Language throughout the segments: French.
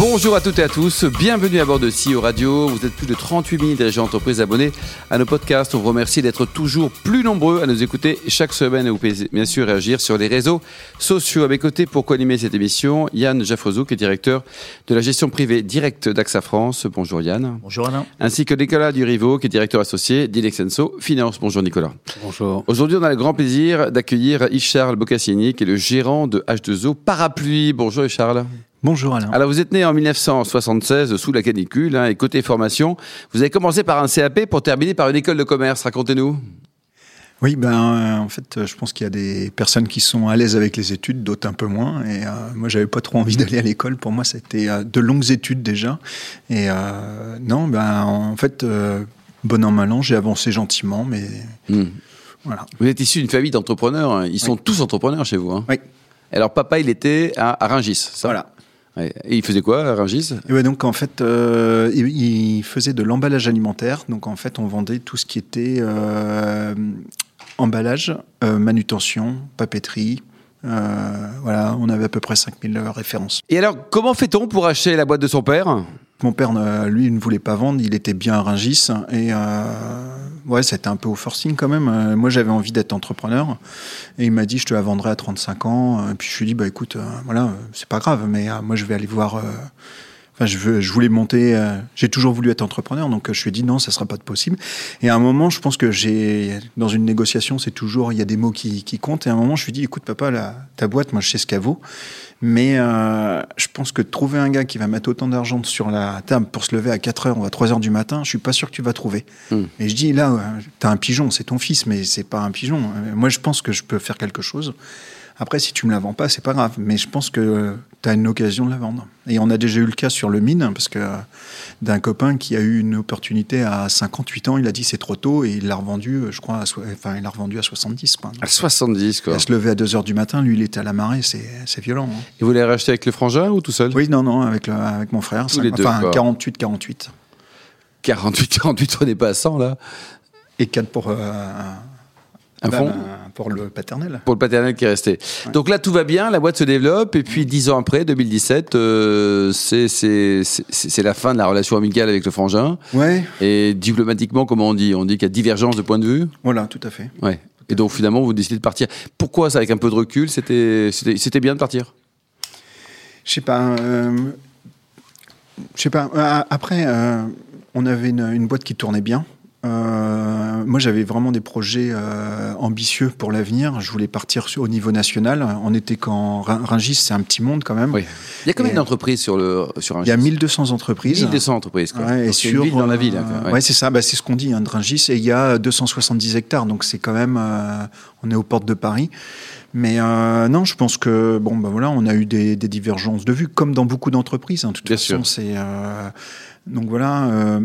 Bonjour à toutes et à tous, bienvenue à bord de CEO Radio. Vous êtes plus de 38 000 dirigeants d'entreprise abonnés à nos podcasts. On vous remercie d'être toujours plus nombreux à nous écouter chaque semaine et vous pouvez bien sûr réagir sur les réseaux sociaux. À mes côtés pour co-animer cette émission, Yann Jaffrezou, qui est directeur de la gestion privée directe d'AXA France. Bonjour Yann. Bonjour Alain. Ainsi que Nicolas Durivo, qui est directeur associé d'Ilexenso Finance. Bonjour Nicolas. Bonjour. Aujourd'hui, on a le grand plaisir d'accueillir Yves-Charles Bocassini, qui est le gérant de H2O Parapluie. Bonjour Yves-Charles. Bonjour Alain. Alors vous êtes né en 1976 sous la canicule hein, et côté formation, vous avez commencé par un CAP pour terminer par une école de commerce. Racontez-nous. Oui, ben euh, en fait, je pense qu'il y a des personnes qui sont à l'aise avec les études, d'autres un peu moins. Et euh, moi, j'avais pas trop envie d'aller à l'école. Pour moi, c'était euh, de longues études déjà. Et non, ben en fait, bon an mal an, j'ai avancé gentiment, mais hmm. voilà. Vous êtes issu d'une famille d'entrepreneurs. Hein. Ils sont tous entrepreneurs chez vous. Hein. Oui. Alors papa, il était à, à Rungis. Ça? Voilà. Et il faisait quoi, Rungis? Et ouais, Donc en fait, euh, il faisait de l'emballage alimentaire. Donc en fait, on vendait tout ce qui était euh, emballage, euh, manutention, papeterie. voilà, on avait à peu près 5000 références. Et alors, comment fait-on pour acheter la boîte de son père? Mon père, lui, ne voulait pas vendre. Il était bien à. Et ouais, c'était un peu au forcing quand même. Euh, moi, j'avais envie d'être entrepreneur. Et il m'a dit, je te la vendrai à 35 ans. Et puis je lui ai dit, bah écoute, euh, voilà, c'est pas grave, mais euh, moi, je vais aller voir. Enfin, je, veux, je voulais monter. j'ai toujours voulu être entrepreneur, donc je lui ai dit non, ça sera pas possible. Et à un moment, je pense que j'ai dans une négociation, c'est toujours il y a des mots qui, qui, comptent. Et à un moment, je lui ai dit, écoute, papa, la, ta boîte, moi, je sais ce qu'elle vaut. Mais euh, je pense que trouver un gars qui va mettre autant d'argent sur la table pour se lever à 4 heures ou à 3 heures du matin, je suis pas sûr que tu vas trouver. Hmm. Et je dis, là, tu as un pigeon, c'est ton fils, mais c'est pas un pigeon. Moi, je pense que je peux faire quelque chose. Après, si tu me la vends pas, c'est pas grave. Mais je pense que tu as une occasion de la vendre. Et on a déjà eu le cas sur le mine, parce que d'un copain qui a eu une opportunité à 58 ans, il a dit c'est trop tôt et il l'a revendu, je crois, à, enfin, il l'a revendu à 70. Quoi. à 70, quoi. Il se lever à 2 heures du matin, lui, il était à la marée, c'est violent. Hein. Et vous l'avez racheté avec le frangin ou tout seul? Oui, non, non, avec, avec mon frère. Tous les deux, enfin, 48, 48. 48, 48, on n'est pas à 100 là. Et 4 pour. Euh, un bah, fond? Pour le paternel. Pour le paternel qui est resté. Donc là, tout va bien, la boîte se développe, et puis dix ans après, 2017, euh, c'est la fin de la relation amicale avec le frangin. Ouais. Et diplomatiquement, comment on dit? On dit qu'il y a divergence de point de vue? Voilà, tout à fait. Ouais. Et donc finalement, vous décidez de partir. Pourquoi ça, avec un peu de recul, c'était bien de partir? Je sais pas. Euh, je sais pas. Euh, après, euh, on avait une, une boîte qui tournait bien. Euh, moi, j'avais vraiment des projets euh, ambitieux pour l'avenir. Je voulais partir au niveau national. On était quand Ringis, c'est un petit monde quand même. Oui. Il y a combien d'entreprises sur le sur Ringis Il y a 1200 entreprises. 1200 entreprises. Quoi. Ouais, et sur, une ville dans la ville. Euh, ouais, c'est ça. Bah, c'est ce qu'on dit, hein, de Ringis. Et il y a 270 hectares, donc c'est quand même. Euh, on est aux portes de Paris. Mais euh, non, je pense que bon, bah voilà, on a eu des, des divergences de vues, comme dans beaucoup d'entreprises. Hein. De toute Bien façon, c'est donc voilà.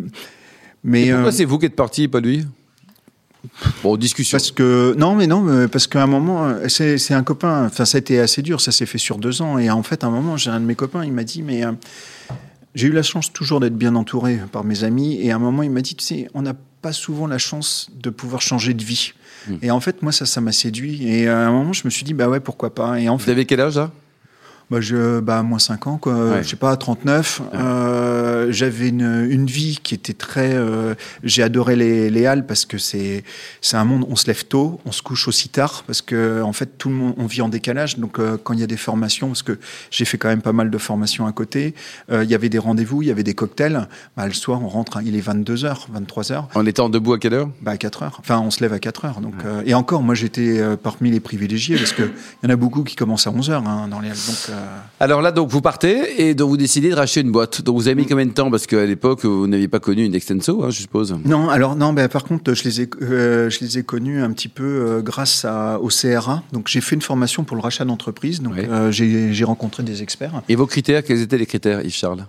Mais Et pourquoi euh, c'est vous qui êtes parti, pas lui? Bon, discussion. Parce que non, mais non, parce qu'à un moment, c'est c'est un copain. Enfin, ça a été assez dur. Ça s'est fait sur deux ans. Et en fait, à un moment, j'ai un de mes copains. Il m'a dit, mais euh, j'ai eu la chance toujours d'être bien entouré par mes amis. Et à un moment, il m'a dit, tu sais, on n'a pas souvent la chance de pouvoir changer de vie. Hmm. Et en fait, moi, ça, ça m'a séduit. Et à un moment, je me suis dit, bah ouais, pourquoi pas. Et en Vous fait, avez quel âge là? Bah, je, bah, moins 5 ans, quoi. Ouais. Je sais pas, 39. Euh, J'avais une, une vie qui était très. euh, J'ai adoré les, les halles parce que c'est c'est un monde. On se lève tôt, on se couche aussi tard parce que en fait tout le monde on vit en décalage. Donc euh, quand il y a des formations, parce que j'ai fait quand même pas mal de formations à côté, euh, il y avait des rendez-vous, il y avait des cocktails. Bah, le soir on rentre, hein, il est 22 h 23 h En étant debout à quelle heure? Bah, à 4 heures. Enfin, on se lève à 4 heures. Donc, euh, et encore, moi, j'étais euh, parmi les privilégiés parce qu'il y en a beaucoup qui commencent à 11 heures hein, dans les halles. Donc, euh, Alors là, donc vous partez et donc vous décidez de racheter une boîte. Donc vous avez mis combien de temps Parce qu'à l'époque, vous n'aviez pas connu une Extenso, hein, je suppose. Non, alors non, bah, par contre, je les ai, euh, je les ai connus un petit peu euh, grâce à, au CRA. Donc, j'ai fait une formation pour le rachat d'entreprise. Donc, Ouais. euh, j'ai j'ai rencontré des experts. Et vos critères, quels étaient les critères, Yves Charles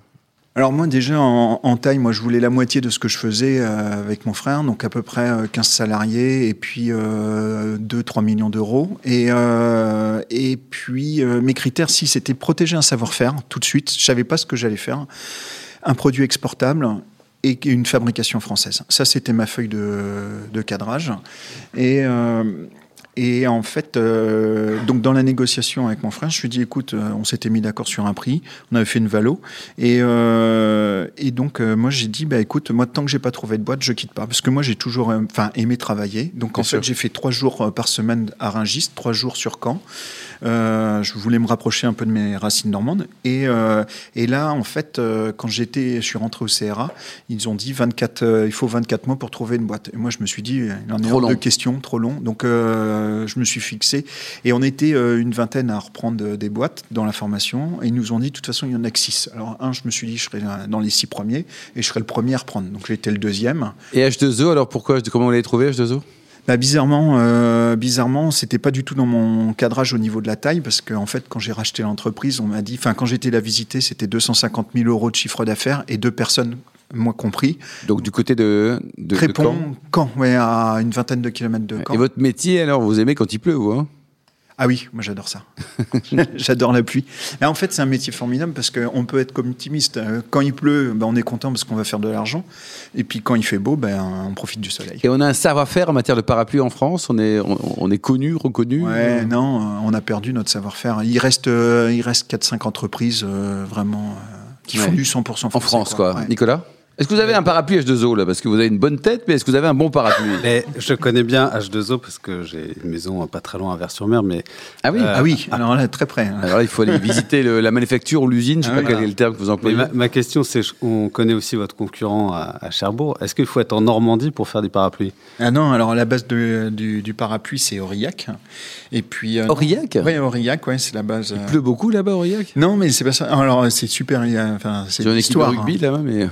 Alors moi déjà en, en taille, moi je voulais la moitié de ce que je faisais euh, avec mon frère, donc à peu près euh, 15 salariés et puis euh, 2-3 millions d'euros. Et, euh, et puis mes critères, si c'était protéger un savoir-faire tout de suite, je savais pas ce que j'allais faire, un produit exportable et une fabrication française. Ça, c'était ma feuille de, de cadrage. Et, euh, et en fait, euh, donc dans la négociation avec mon frère, je lui ai dit, écoute, euh, on s'était mis d'accord sur un prix, on avait fait une valo, et, euh, et donc moi j'ai dit, bah écoute, moi tant que j'ai pas trouvé de boîte, je quitte pas, parce que moi j'ai toujours, enfin, aimé travailler. Donc en Bien fait, j'ai fait trois jours par semaine à Rungis, trois jours sur Caen. Euh, je voulais me rapprocher un peu de mes racines normandes. Et, euh, et là, en fait, euh, quand j'étais, je suis rentré au CRA, ils ont dit 24, euh, il faut 24 mois pour trouver une boîte. Et moi, je me suis dit, il en est Trop hors de long. question, trop long. Donc, je me suis fixé. Et on était une vingtaine à reprendre des boîtes dans la formation. Et ils nous ont dit, de toute façon, il y en a que six. Alors, un, je me suis dit, je serais dans les six premiers et je serais le premier à reprendre. Donc, j'étais le deuxième. Et H2O, alors pourquoi? Comment vous l'avez trouvé H2O Bah, bizarrement, euh, bizarrement, c'était pas du tout dans mon cadrage au niveau de la taille, parce qu'en fait, quand j'ai racheté l'entreprise, on m'a dit, enfin, quand j'étais la visiter, c'était 250 000 euros de chiffre d'affaires et deux personnes, moi compris. Donc du côté de, de, de Caen. Crépon, Caen, ouais, à une vingtaine de kilomètres de Caen. Et votre métier, alors, vous aimez quand il pleut, vous hein? Ah oui, moi j'adore ça. j'adore la pluie. En fait, c'est un métier formidable parce qu'on peut être comme optimiste. Euh, Quand il pleut, ben, on est content parce qu'on va faire de l'argent. Et puis quand il fait beau, ben, on profite du soleil. Et on a un savoir-faire en matière de parapluie en France On est, on, on est connu, reconnu Ouais, non, euh, on a perdu notre savoir-faire. Il reste, euh, il reste 4-5 entreprises euh, vraiment euh, qui font du 100% français. En France, quoi. Ouais. Nicolas? Est-ce que vous avez un parapluie H2O, là Parce que vous avez une bonne tête, mais est-ce que vous avez un bon parapluie? Mais je connais bien H2O parce que j'ai une maison euh, pas très loin à Vers-sur-Mer, mais Ah oui Euh, Ah oui, alors là, très près. hein. Alors là, il faut aller visiter le- la manufacture ou l'usine, je sais Ah pas quel est le terme que vous employez. ma, ma question, c'est, on connaît aussi votre concurrent à, à Cherbourg. Est-ce qu'il faut être en Normandie pour faire du parapluie? Ah non, alors la base de- du, du parapluie, c'est Aurillac. Et puis. euh, Aurillac? Oui, Aurillac, ouais, c'est la base. Il euh, pleut beaucoup là-bas, Aurillac? Non, mais c'est pas ça. Alors, c'est super. il y a- Enfin, c'est une l'histoire. rugby là-bas, mais.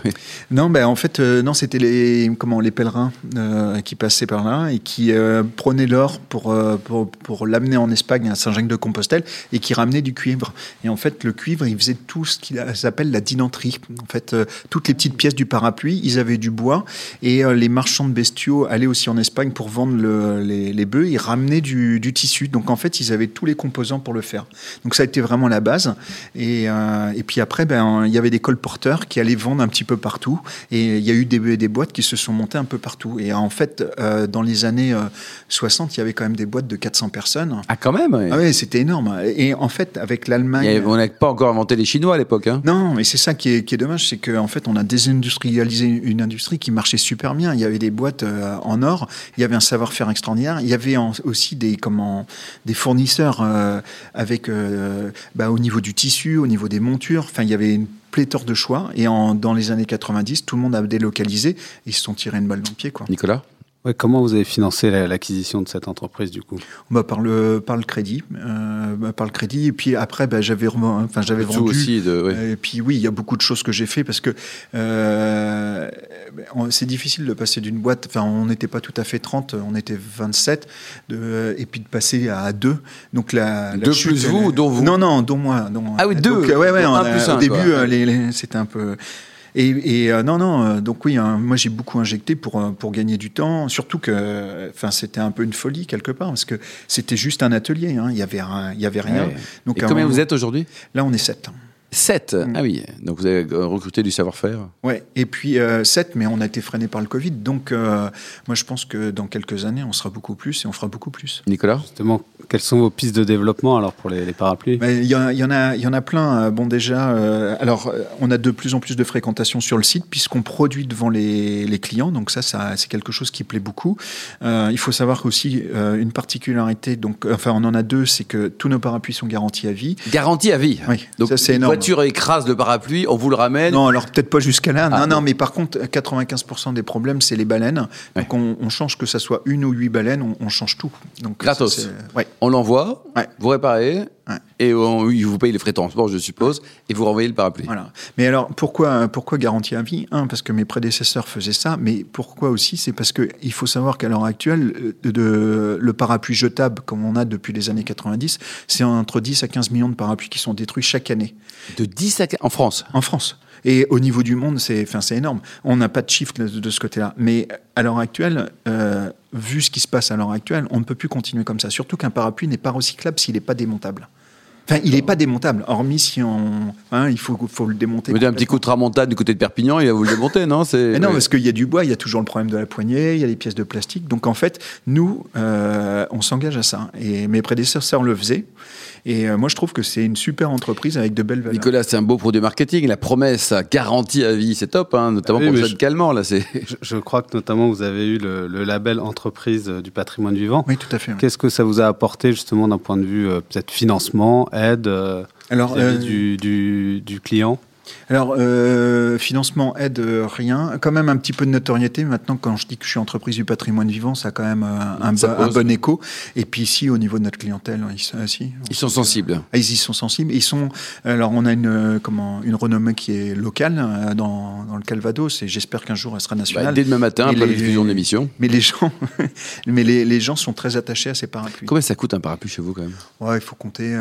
Non, ben en fait, euh, non, c'était les comment les pèlerins euh, qui passaient par là et qui euh, prenaient l'or pour euh, pour, pour l'amener en Espagne à Saint-Jacques-de-Compostelle et qui ramenaient du cuivre. Et en fait, le cuivre, il faisait tout ce qu'il s'appelle la dinanterie. En fait, euh, toutes les petites pièces du parapluie, ils avaient du bois et les marchands de bestiaux allaient aussi en Espagne pour vendre le- les, les bœufs. Ils ramenaient du, du tissu. Donc en fait, ils avaient tous les composants pour le faire. Donc ça a été vraiment la base. Et, et puis après, ben, il y avait des colporteurs qui allaient vendre un petit peu partout. Et il y a eu des, des boîtes qui se sont montées un peu partout. Et en fait, euh, dans les années euh, 60, il y avait quand même des boîtes de 400 personnes. Ah, quand même ouais. Ah ouais, c'était énorme. Et en fait, avec l'Allemagne. On n'a pas encore inventé les Chinois à l'époque. Hein. Non, mais c'est ça qui est, qui est dommage, c'est qu'en fait, on a désindustrialisé une industrie qui marchait super bien. Il y avait des boîtes euh, en or, il y avait un savoir-faire extraordinaire, il y avait en- aussi des, comment, des fournisseurs euh, avec, euh, bah, au niveau du tissu, au niveau des montures. Enfin, il y avait une pléthore de choix. Et en, dans les années 90, tout le monde a délocalisé. Ils se sont tirés une balle dans le pied, quoi. Nicolas? Ouais, Comment vous avez financé la- l'acquisition de cette entreprise du coup? Bah, par le par le crédit, euh, bah, par le crédit. Et puis après, bah, j'avais enfin j'avais vendu. aussi de. ouais. Et puis oui, il y a beaucoup de choses que j'ai fait parce que euh, c'est difficile de passer d'une boîte. Enfin, on n'était pas tout à fait 30, on était 27, de, et puis de passer à 2. Donc la, la Deux chute, plus vous elle- ou dont vous? Non, non, dont moi. dont- Ah oui, deux. Donc, euh, ouais, ouais, Donc on un a- plus un, au début, quoi. les- les- c'était un peu. Et, et, euh, non, non, euh, donc oui, hein, moi j'ai beaucoup injecté pour, euh, pour gagner du temps, surtout que enfin, c'était un peu une folie quelque part, parce que c'était juste un atelier, hein, il y avait, rien- il y avait rien. Ouais. Donc, Et combien vous êtes aujourd'hui? Là, on est 7. 7 Mm. Ah oui, donc vous avez euh, recruté du savoir-faire. Ouais, et puis 7, mais on a été freiné par le Covid. Donc, euh, moi, je pense que dans quelques années, on sera beaucoup plus et on fera beaucoup plus. Nicolas? Justement, quelles sont vos pistes de développement alors pour les, les parapluies? Mais Il y, en- il y en a, il y en a plein. Euh, Bon, déjà, euh, alors, euh, on a de plus en plus de fréquentation sur le site puisqu'on produit devant les, les clients. Donc, ça, ça c'est quelque chose qui plaît beaucoup. Euh, il faut savoir aussi euh, une particularité. Donc, enfin, on en a deux, c'est que tous nos parapluies sont garantis à vie. Garantie à vie. Oui, Donc, ça, c'est énorme. Voiture écrase le parapluie, on vous le ramène. Non, alors peut-être pas jusqu'à là. Ah, non, non, mais par contre, 95% des problèmes, c'est les baleines. Donc on, on change que ça soit une ou huit baleines, on, on change tout. Donc Gratos. ça, Ouais. On l'envoie, Ouais. vous réparez, Ouais. et on, il vous paye les frais de transport, je suppose, et vous renvoyez le parapluie. Voilà. Mais alors, pourquoi, pourquoi garantie à vie? Un, parce que mes prédécesseurs faisaient ça, mais pourquoi aussi? C'est parce qu'il faut savoir qu'à l'heure actuelle, euh, de, le parapluie jetable, comme on a depuis les années 90, c'est entre 10 à 15 millions de parapluies qui sont détruits chaque année De 10 à 15 en France? en France. Et au niveau du monde, c'est enfin, énorme. On n'a pas de chiffres de, de ce côté-là. Mais à l'heure actuelle, euh, vu ce qui se passe à l'heure actuelle, on ne peut plus continuer comme ça. Surtout qu'un parapluie n'est pas recyclable s'il n'est pas démontable. Enfin, il n'est pas démontable, hormis si on, hein, il faut, faut le démonter. Vous un petit coup de tramontane du côté de Perpignan, il va vous le démonter, non? C'est Mais non, parce qu'il y a du bois, il y a toujours le problème de la poignée, il y a les pièces de plastique. Donc en fait, nous, euh, on s'engage à ça. Et mes prédécesseurs le faisaient. Et euh, moi, je trouve que c'est une super entreprise avec de belles valeurs. Nicolas, c'est un beau produit marketing. La promesse à garantie à vie, c'est top, hein, notamment Oui, pour le je- jeune calmant. Là, c'est Je, je crois que notamment vous avez eu le, le label entreprise euh, du patrimoine vivant. Oui, tout à fait. oui. Qu'est-ce que ça vous a apporté justement d'un point de vue euh, peut-être financement, aide euh, Alors, euh, du, du, du client Alors, euh, financement, aide, euh, rien. Quand même un petit peu de notoriété. Maintenant, quand je dis que je suis entreprise du patrimoine vivant, ça a quand même euh, un, bon écho. Et puis ici, au niveau de notre clientèle, ils, sont- euh, si, ils sont sensibles. Ah, ils y sont sensibles. Ils sont. Alors, on a une comment une renommée qui est locale dans, dans le Calvados, et j'espère qu'un jour elle sera Bah, nationale. dès demain matin, Mais après la diffusion de l'émission. Mais les gens, mais les, les gens sont très attachés à ces parapluies. Combien ça coûte un parapluie chez vous quand même? Ouais, il faut compter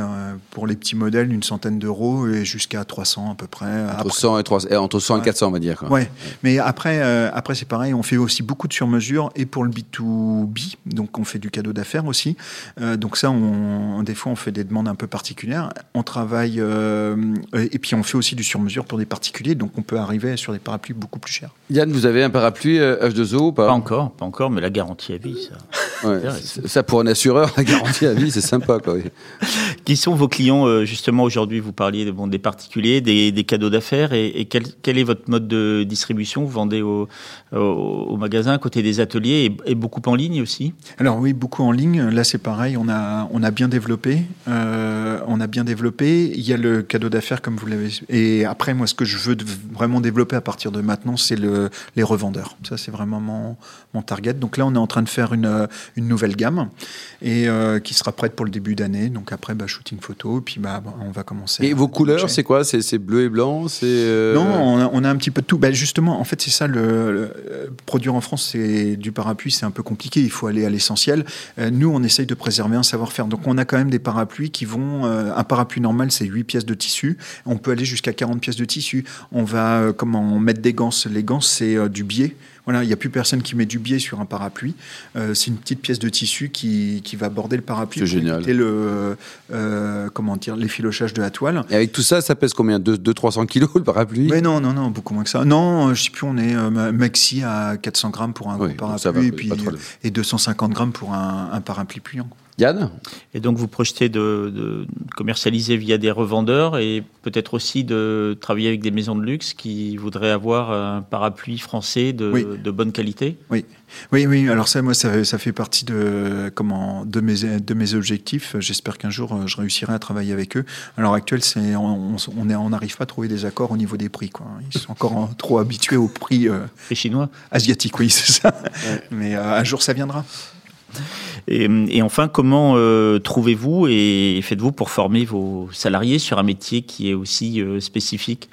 pour les petits modèles une centaine d'euros et jusqu'à 300 à peu près. Entre Après- 100 et 300, eh, entre 100 et Ouais. 400, on va dire. quoi. Ouais, mais après, euh, après c'est pareil, on fait aussi beaucoup de sur-mesure et pour le B2B, donc on fait du cadeau d'affaires aussi. Euh, donc ça, on, des fois, on fait des demandes un peu particulières. On travaille euh, et puis on fait aussi du sur-mesure pour des particuliers, donc on peut arriver sur des parapluies beaucoup plus chers. Yann, vous avez un parapluie euh, H2O ou pas? Pas encore, pas encore, mais la garantie à vie, ça. Ouais, Ça, pour un assureur, la garantie à vie, c'est sympa. Quoi, oui. Qui sont vos clients euh, justement aujourd'hui? Vous parliez des particuliers, des, des cadeaux d'affaires, et, quel, quel est votre mode de distribution? Vous vendez au, au, magasin, à côté des ateliers, et, beaucoup en ligne aussi? Alors oui, beaucoup en ligne. Là, c'est pareil. On a, on a bien développé. Euh, on a bien développé. Il y a le cadeau d'affaires, comme vous l'avez. Et après, moi, ce que je veux vraiment développer à partir de maintenant, c'est le, les revendeurs. Ça, c'est vraiment mon, mon target. Donc là, on est en train de faire une, une nouvelle gamme et euh, qui sera prête pour le début d'année. Donc après, bah, shooting photo. Puis, bah, on va commencer. Et vos couleurs, c'est quoi? C'est c'est bleu et blanc C'est euh, Non, on a, on a un petit peu de tout. Bah, justement, en fait, c'est ça, le, le- euh, produire en France, c'est du parapluie, c'est un peu compliqué. Il faut aller à l'essentiel. Euh, nous, on essaye de préserver un savoir-faire. Donc, on a quand même des parapluies qui vont. euh, un parapluie normal, c'est 8 pièces de tissu. On peut aller jusqu'à 40 pièces de tissu. On va, comment, mettre des gants. Les gants, c'est du biais. Voilà, il n'y a plus personne qui met du biais sur un parapluie. Euh, c'est une petite pièce de tissu qui, qui va border le parapluie. C'est pour génial. éviter le, euh, comment dire, l'effilochage de la toile. Et avec tout ça, ça pèse combien? 200-300 kilos le parapluie? Mais non, non, non, beaucoup moins que ça. Non, je sais plus, on est euh, maxi à 400 grammes pour un Oui, gros parapluie va, et, puis, pas trop de- et 250 grammes pour un, un parapluie pliant. Yann Et donc vous projetez de, de commercialiser via des revendeurs et peut-être aussi de travailler avec des maisons de luxe qui voudraient avoir un parapluie français de, Oui. de bonne qualité? Oui, oui, oui. Alors ça, moi, ça, ça fait partie de comment de mes de mes objectifs. J'espère qu'un jour, euh, je réussirai à travailler avec eux. À l'heure actuelle, c'est on n'arrive pas à trouver des accords au niveau des prix. Quoi. Ils sont encore en- trop habitués aux prix euh, Les Chinois? asiatiques, oui, c'est ça. Mais euh, un jour, ça viendra. Et, enfin, comment euh, trouvez-vous et faites-vous pour former vos salariés sur un métier qui est aussi euh, spécifique?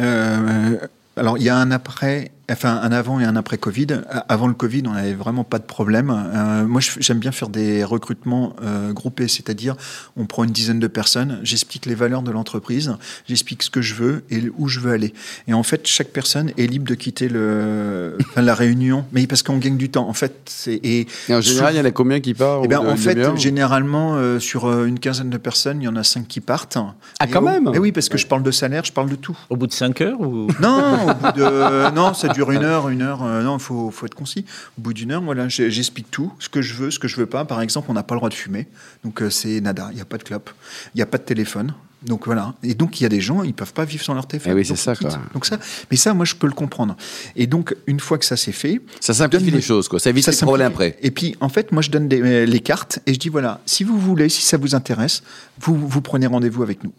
Euh, alors il y a un après, enfin un avant et un après Covid. Avant le Covid, on n'avait vraiment pas de problème. Euh, moi, j'aime bien faire des recrutements euh, groupés, c'est-à-dire on prend une dizaine de personnes, j'explique les valeurs de l'entreprise, j'explique ce que je veux et où je veux aller. Et en fait, chaque personne est libre de quitter le, enfin, la réunion, mais parce qu'on gagne du temps. En fait, c'est et Et en général, il y en a combien qui partent eh ben, en fait, généralement, euh, sur une quinzaine de personnes, il y en a cinq qui partent. Ah, Et quand au- même Eh oui, parce que je parle de salaire, je parle de tout. Au bout de 5 heures ou... Non, au bout de, non, ça dure une heure, une heure. euh, non, il faut, faut être concis. Au bout d'une heure, voilà, j'explique tout, ce que je veux, ce que je veux pas. Par exemple, on n'a pas le droit de fumer, donc euh, c'est nada. Il n'y a pas de clope, il n'y a pas de téléphone. Donc voilà. Et donc il y a des gens, ils peuvent pas vivre sans leur téléphone. Eh oui, c'est ça, quoi. Donc ça, mais ça, moi, je peux le comprendre. Et donc une fois que ça c'est fait, Ça simplifie les choses, quoi. Ça évite les problèmes après. Et puis, en fait, moi, je donne des- euh, les cartes et je dis voilà, si vous voulez, si ça vous intéresse, vous, vous prenez rendez-vous avec nous.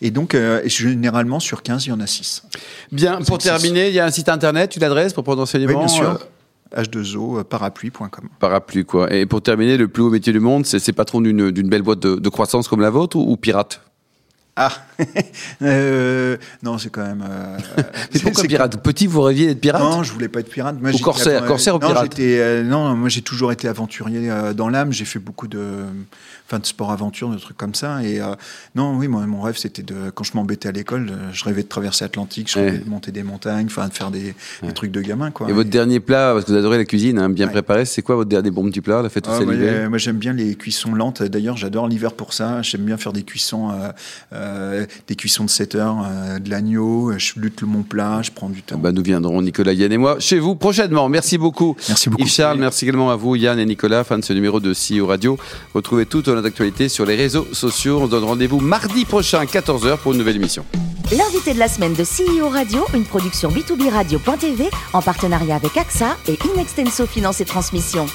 Et donc, euh, généralement, sur 15, il y en a 6. Bien, pour terminer, il y a un site internet, une adresse pour prendre Oui, enseignement bien sûr. euh, H2O, euh, parapluie.com. Parapluie, quoi. Et pour terminer, le plus haut métier du monde, c'est patron d'une belle boîte de, de croissance comme la vôtre ou, ou pirate? Ah, euh, non, c'est quand même. Euh, Mais pourquoi c'est- pirate? Petit, vous rêviez d'être pirate? Non, je voulais pas être pirate. Moi, Ou corsaire, corsaire ou non, pirate? j'étais, euh, Non, moi j'ai toujours été aventurier euh, dans l'âme. J'ai fait beaucoup de, enfin, de sport aventure, de trucs comme ça. Et euh, non, oui, moi, mon rêve c'était de, quand je m'embêtais à l'école, euh, je rêvais de traverser l'Atlantique, je Ouais. rêvais de monter des montagnes, enfin, de faire des, des trucs de gamin, quoi. Et votre dernier plat, parce que vous adorez la cuisine, hein, bien Ouais. préparé, c'est quoi votre dernier bon petit plat La fête tout Ah, moi, euh, moi, j'aime bien les cuissons lentes. D'ailleurs, j'adore l'hiver pour ça. J'aime bien faire des cuissons, euh, euh, des cuissons de 7 heures, de l'agneau. Je lutte mon plat, je prends du temps. Bah, nous viendrons, Nicolas, Yann et moi, chez vous prochainement. Merci beaucoup. Merci beaucoup. Yves Charles, merci également à vous, Yann et Nicolas, fans de ce numéro de CEO Radio. Retrouvez toute notre actualité sur les réseaux sociaux. On se donne rendez-vous mardi prochain, 14h, pour une nouvelle émission. L'invité de la semaine de CEO Radio, une production B2B Radio.tv en partenariat avec AXA et Inextenso Finance et Transmission.